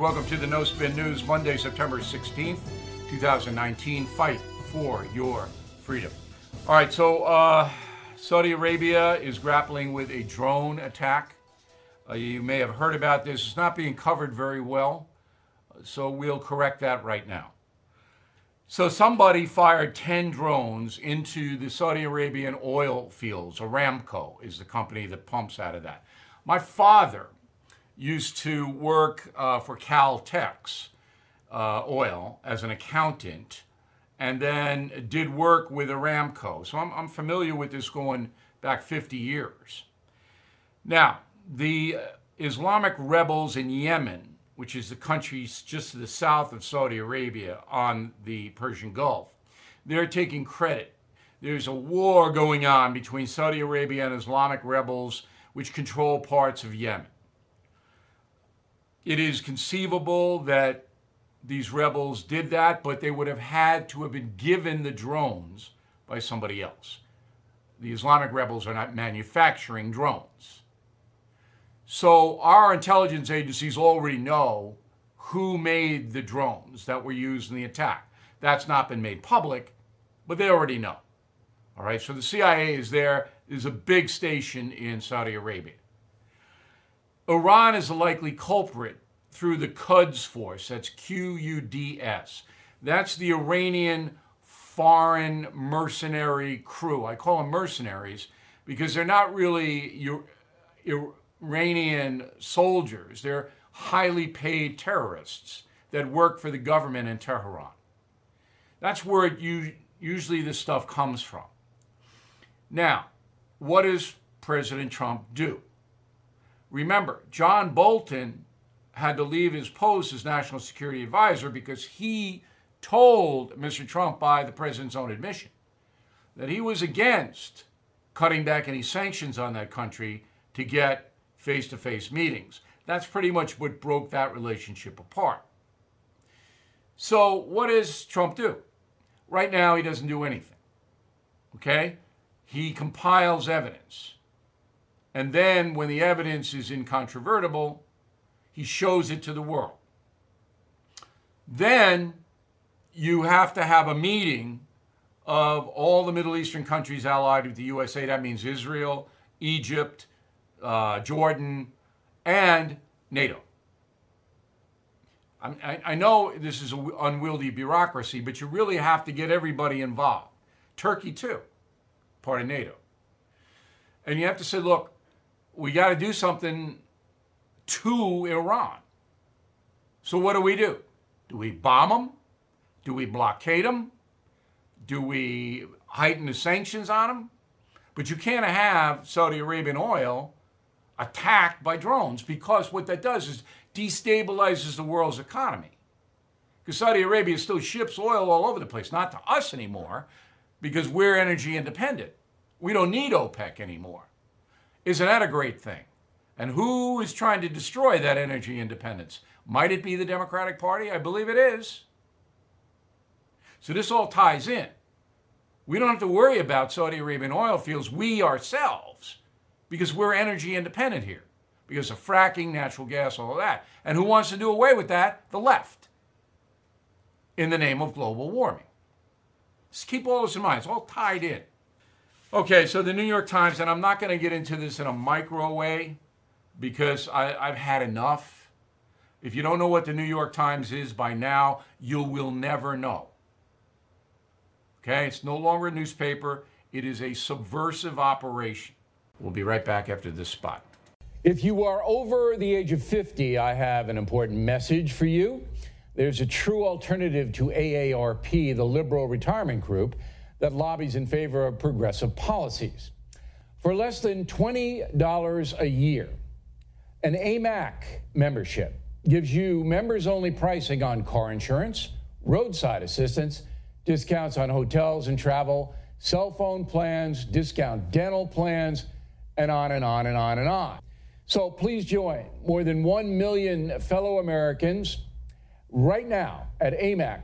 Welcome to the No Spin News, Monday, September 16th, 2019. Fight for your freedom. All right, so uh, Saudi Arabia is grappling with a drone attack. Uh, you may have heard about this. It's not being covered very well, so we'll correct that right now. So, somebody fired 10 drones into the Saudi Arabian oil fields. Aramco is the company that pumps out of that. My father used to work uh, for Caltex uh, Oil as an accountant and then did work with Aramco. So I'm, I'm familiar with this going back 50 years. Now, the Islamic rebels in Yemen, which is the country just to the south of Saudi Arabia on the Persian Gulf, they're taking credit. There's a war going on between Saudi Arabia and Islamic rebels which control parts of Yemen. It is conceivable that these rebels did that, but they would have had to have been given the drones by somebody else. The Islamic rebels are not manufacturing drones. So our intelligence agencies already know who made the drones that were used in the attack. That's not been made public, but they already know. All right, so the CIA is there. There's a big station in Saudi Arabia. Iran is a likely culprit through the Quds Force. That's Q U D S. That's the Iranian foreign mercenary crew. I call them mercenaries because they're not really Iranian soldiers, they're highly paid terrorists that work for the government in Tehran. That's where it usually this stuff comes from. Now, what does President Trump do? Remember, John Bolton had to leave his post as national security advisor because he told Mr. Trump, by the president's own admission, that he was against cutting back any sanctions on that country to get face to face meetings. That's pretty much what broke that relationship apart. So, what does Trump do? Right now, he doesn't do anything. Okay? He compiles evidence. And then, when the evidence is incontrovertible, he shows it to the world. Then you have to have a meeting of all the Middle Eastern countries allied with the USA. That means Israel, Egypt, uh, Jordan, and NATO. I, I know this is an unwieldy bureaucracy, but you really have to get everybody involved. Turkey, too, part of NATO. And you have to say, look, we got to do something to Iran. So what do we do? Do we bomb them? Do we blockade them? Do we heighten the sanctions on them? But you can't have Saudi Arabian oil attacked by drones because what that does is destabilizes the world's economy. Because Saudi Arabia still ships oil all over the place, not to us anymore, because we're energy independent. We don't need OPEC anymore. Isn't that a great thing? And who is trying to destroy that energy independence? Might it be the Democratic Party? I believe it is. So this all ties in. We don't have to worry about Saudi Arabian oil fields, we ourselves, because we're energy independent here, because of fracking, natural gas, all of that. And who wants to do away with that? The left, in the name of global warming. Just keep all this in mind. It's all tied in. Okay, so the New York Times, and I'm not going to get into this in a micro way because I, I've had enough. If you don't know what the New York Times is by now, you will never know. Okay, it's no longer a newspaper, it is a subversive operation. We'll be right back after this spot. If you are over the age of 50, I have an important message for you. There's a true alternative to AARP, the liberal retirement group that lobbies in favor of progressive policies. For less than $20 a year, an AMAC membership gives you members only pricing on car insurance, roadside assistance, discounts on hotels and travel, cell phone plans, discount dental plans, and on and on and on and on. So please join more than 1 million fellow Americans right now at amac.us.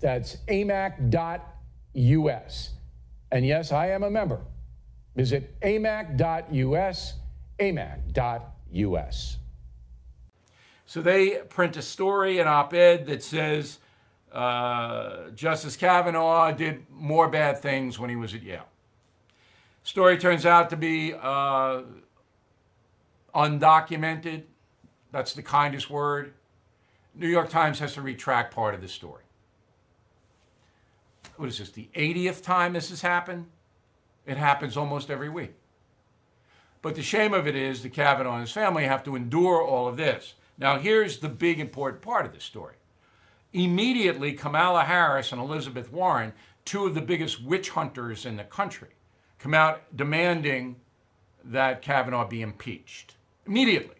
That's amac.us. And yes, I am a member. Visit amac.us, amac.us. So they print a story, an op ed that says uh, Justice Kavanaugh did more bad things when he was at Yale. Story turns out to be uh, undocumented. That's the kindest word. New York Times has to retract part of the story. What is this, the 80th time this has happened? It happens almost every week. But the shame of it is the Kavanaugh and his family have to endure all of this. Now, here's the big important part of the story. Immediately, Kamala Harris and Elizabeth Warren, two of the biggest witch hunters in the country, come out demanding that Kavanaugh be impeached. Immediately.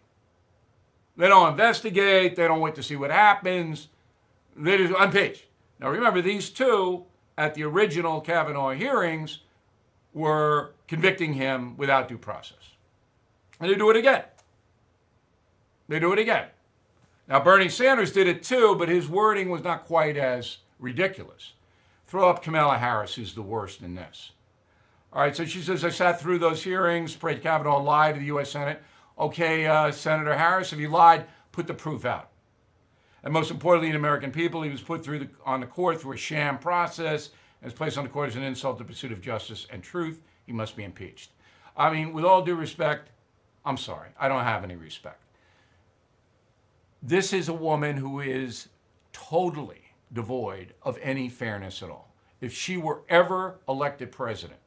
They don't investigate, they don't wait to see what happens. They just impeach. Now remember, these two at the original Kavanaugh hearings were convicting him without due process. And they do it again. They do it again. Now, Bernie Sanders did it too, but his wording was not quite as ridiculous. Throw up Kamala Harris, who's the worst in this. All right, so she says, I sat through those hearings. Brett Kavanaugh lied to the U.S. Senate. Okay, uh, Senator Harris, if you lied, put the proof out. And most importantly, the American people, he was put through the, on the court through a sham process and is placed on the court as an insult to the pursuit of justice and truth. He must be impeached. I mean, with all due respect, I'm sorry. I don't have any respect. This is a woman who is totally devoid of any fairness at all. If she were ever elected president,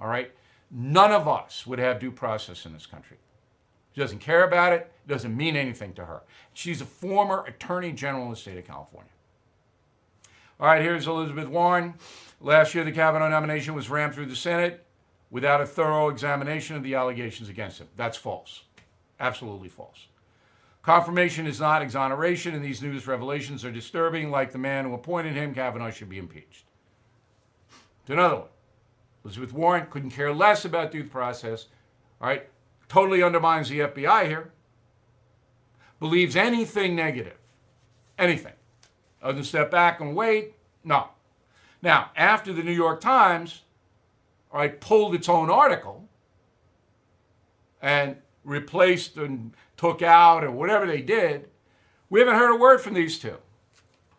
all right, none of us would have due process in this country. She doesn't care about it, it doesn't mean anything to her. She's a former attorney general in the state of California. All right, here's Elizabeth Warren. Last year, the Kavanaugh nomination was rammed through the Senate without a thorough examination of the allegations against him. That's false. Absolutely false. Confirmation is not exoneration, and these news revelations are disturbing. Like the man who appointed him, Kavanaugh should be impeached. To another one. Elizabeth Warren couldn't care less about due process. All right, totally undermines the FBI here. Believes anything negative, anything. Doesn't step back and wait. No. Now, after the New York Times, all right, pulled its own article and replaced and took out or whatever they did, we haven't heard a word from these two.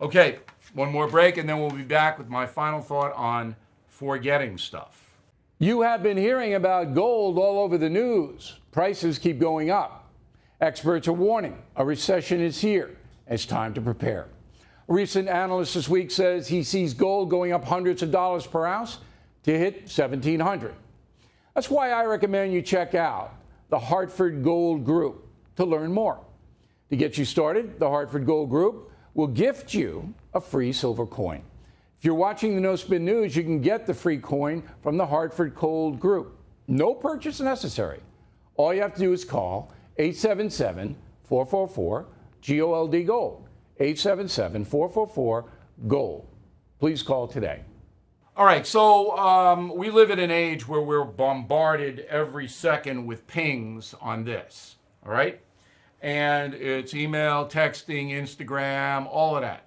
Okay, one more break and then we'll be back with my final thought on forgetting stuff. You have been hearing about gold all over the news. Prices keep going up. Experts are warning a recession is here. It's time to prepare. A recent analyst this week says he sees gold going up hundreds of dollars per ounce to hit 1700. That's why I recommend you check out the Hartford Gold Group to learn more. To get you started, the Hartford Gold Group will gift you a free silver coin. If you're watching the No Spin News, you can get the free coin from the Hartford Gold Group. No purchase necessary. All you have to do is call 877 444 GOLD Gold. 877 444 GOLD. Please call today. All right, so um, we live in an age where we're bombarded every second with pings on this, all right? And it's email, texting, Instagram, all of that.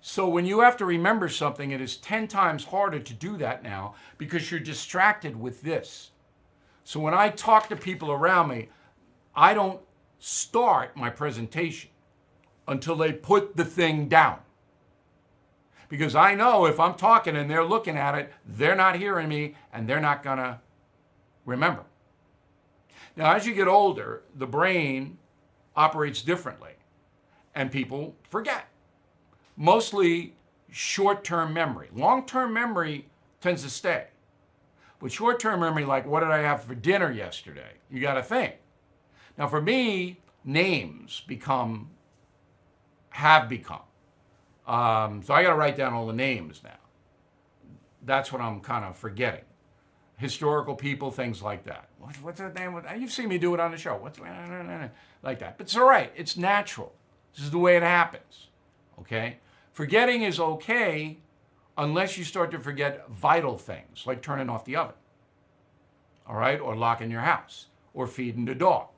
So when you have to remember something, it is 10 times harder to do that now because you're distracted with this. So when I talk to people around me, I don't start my presentation until they put the thing down because I know if I'm talking and they're looking at it, they're not hearing me and they're not going to remember. Now, as you get older, the brain operates differently and people forget. Mostly short term memory. Long term memory tends to stay. But short term memory, like what did I have for dinner yesterday? You got to think. Now, for me, names become, have become um, so I got to write down all the names now. That's what I'm kind of forgetting. Historical people, things like that. What, what's the name? Uh, you've seen me do it on the show. What's uh, uh, like that? But it's all right. It's natural. This is the way it happens. Okay. Forgetting is okay unless you start to forget vital things like turning off the oven. All right, or locking your house, or feeding the dog.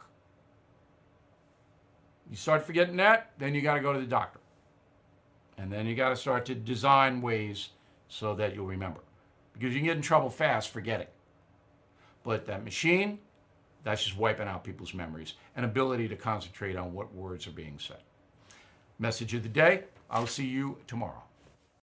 You start forgetting that, then you got to go to the doctor. And then you got to start to design ways so that you'll remember. Because you can get in trouble fast forgetting. But that machine, that's just wiping out people's memories and ability to concentrate on what words are being said. Message of the day. I'll see you tomorrow.